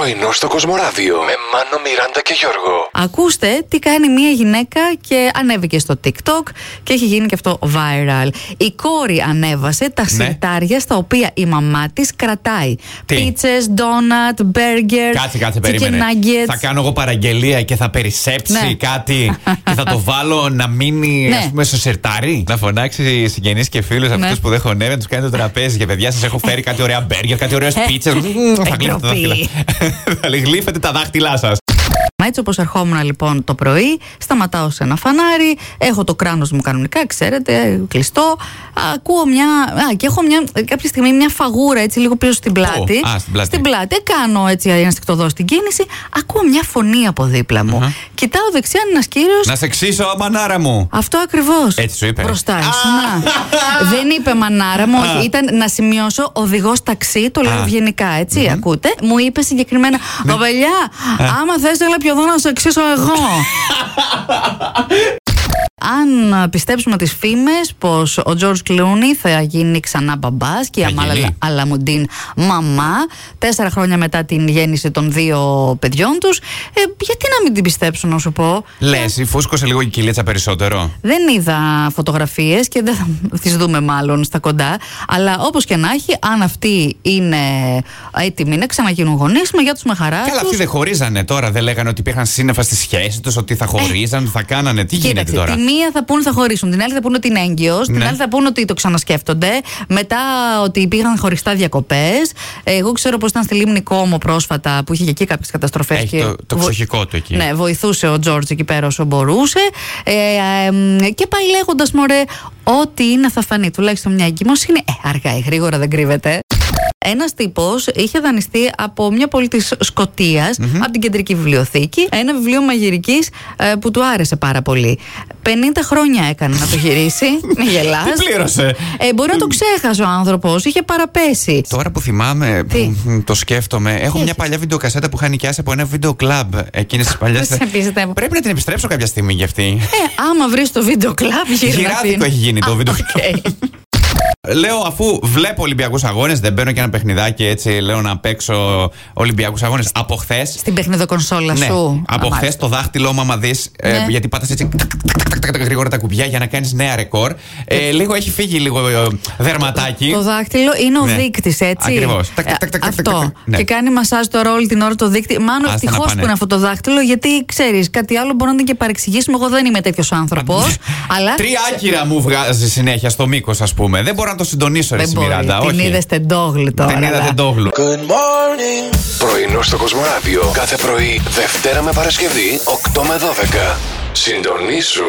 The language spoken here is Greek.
Πρωινό στο Κοσμοράδιο με Μάνο, Μιράντα και Γιώργο. Ακούστε τι κάνει μια γυναίκα και ανέβηκε στο TikTok και έχει γίνει και αυτό viral. Η κόρη ανέβασε τα Ναι. σιρτάρια στα οποία η μαμά της κρατάει. Τι; Πίτσες, ντόνατ, μπέργκερ. Κάτσε, κάτσε, chicken περίμενε. nuggets. Θα κάνω εγώ παραγγελία και θα περισσέψει Ναι. κάτι και θα το βάλω να μείνει Ναι. ας πούμε στο σιρτάρι. Να φωνάξει συγγενείς και φίλους Ναι. αυτού που δεν χωνεύει, να τους κάνει το τραπέζι. Για παιδιά, σας έχω φέρει κάτι ωραία μπέργκερ, κάτι ωραίες Ε, πίτσε. Θα γλύφετε τα ντροπή. δάχτυλα. Θα γλύφετε τα δάχτυλά σας. Μα έτσι όπως ερχόμουν λοιπόν το πρωί, σταματάω σε ένα φανάρι, έχω το κράνος μου κανονικά, ξέρετε, κλειστό. Ακούω μια. Α, και έχω μια, κάποια στιγμή μια φαγούρα έτσι λίγο πίσω στην πλάτη. α, στην πλάτη. Στην πλάτη. Κάνω έτσι ενστικτοδό στην κίνηση. Ακούω μια φωνή από δίπλα μου. Κοιτάω δεξιά είναι ένας κύριο. Να σε ξύσω, μανάρα μου. Αυτό ακριβώς. Έτσι σου είπε. Μπροστά Α! ήσουν. Δεν είπε μανάρα μου, όχι. Α. Ήταν να σημειώσω οδηγός ταξί, το λέω Α. Ναι. ευγενικά, έτσι, ακούτε. Μου είπε συγκεκριμένα, Παπελιά, άμα θες, έλα πιο εδώ να σε εξήσω εγώ. Αν α, πιστέψουμε τις φήμες πως ο Τζορτζ Κλούνι θα γίνει ξανά μπαμπάς και η Θα Αμάλα γίνει. Αλαμουντίν μαμά τέσσερα χρόνια μετά την γέννηση των δύο παιδιών τους ε, γιατί να μην την πιστέψουν να σου πω; Λες, η φούσκωσε λίγο η κυλίτσα περισσότερο. δεν είδα φωτογραφίες και δεν θα τις δούμε μάλλον στα κοντά. Αλλά όπως και να έχει, αν αυτοί είναι έτοιμοι να ξαναγίνουν γονείς, με για τους με χαρά Καλά, τους. αυτοί δεν χωρίζανε τώρα. Δεν λέγανε ότι υπήρχαν σύννεφα στη σχέση τους, ότι θα χωρίζαν, ότι θα κάνανε. Τι γίνεται Ε. Κοίταξε, τώρα. Τη μία θα πούνε θα χωρίσουν, την άλλη θα πούνε ότι είναι έγκυος, την Ναι. άλλη θα πούνε ότι το ξανασκέφτονται. Μετά ότι πήγαν χωριστά διακοπές. Εγώ ξέρω πως ήταν στη Λίμνη Κόμο πρόσφατα που είχε και εκεί κάποιες καταστροφές. Έχει το- το ψυχικό του εκεί. Ναι, βοηθούσε ο Τζόρτζ εκεί πέρα όσο μπορούσε. Ε, ε, μ, και πάει λέγοντας, Μωρέ, ό,τι είναι θα φανεί. Τουλάχιστον μια εγκυμοσύνη. Ε, αργά ή γρήγορα δεν κρύβεται. Ένας τύπος είχε δανειστεί από μια πόλη της σκοτια από την κεντρική βιβλιοθήκη, ένα βιβλίο μαγειρικής που του άρεσε πάρα πολύ. 50 χρόνια έκανε να το γυρίσει. με γελάς. Τι πλήρωσε; Ε, μπορεί να το ξέχασε ο άνθρωπος, είχε παραπέσει. Τώρα που θυμάμαι, Τι; που μ, το σκέφτομαι, έχω μια έχεις; παλιά βιντεοκασέτα που είχα νοικιάσει από ένα βίντεο κλαμπ εκείνη τη παλιά. Δεν σε πιστεύω. Πρέπει να την επιστρέψω κάποια στιγμή για αυτή. Ε, άμα βρεις το βίντεο κλαμπ, γύρνα Γυράδικο την. έχει γίνει το Α, βίντεο οκ. Λέω, αφού βλέπω Ολυμπιακούς Αγώνες, δεν μπαίνω και ένα παιχνιδάκι έτσι, λέω να παίξω Ολυμπιακούς Αγώνες από χθε. Στην παιχνιδοκονσόλα Ναι, σου. από Α, χθες μάλιστα. το δάχτυλο, άμα δεις, Ναι. γιατί πατάς έτσι τακ, τακ, τακ, τακ, τακ, γρήγορα τα κουμπιά για να κάνεις νέα ρεκόρ. Ε, λίγο έχει φύγει λίγο ε, δερματάκι. Το δάχτυλο είναι ο Ναι. δείκτης, έτσι. Ακριβώς. Τακ, Ε, τακ, τακ, τακ, Αυτό. τακ, τακ. Ναι. Και κάνει μασάζ τώρα όλη την ώρα το δείκτη. Μάλλον Άστε να ευτυχώς που πάνε. είναι αυτό το δάχτυλο, γιατί ξέρεις, κάτι άλλο μπορεί να είναι και παρεξηγήσουμε. Εγώ δεν είμαι τέτοιος άνθρωπος. αλλά. Τρία άκυρα μου βγάζει συνέχεια στο μήκος, ας πούμε. Δεν μπορώ να το συντονίσω, ρε Δεν μπορεί. Μιράντα. Την όχι. είδε τεντόγλη τώρα. Την είδα αλλά. τεντόγλου. Πρωινό στο Κοσμοράδιο κάθε πρωί, Δευτέρα με Παρασκευή, 8 με 12. Συντονίσου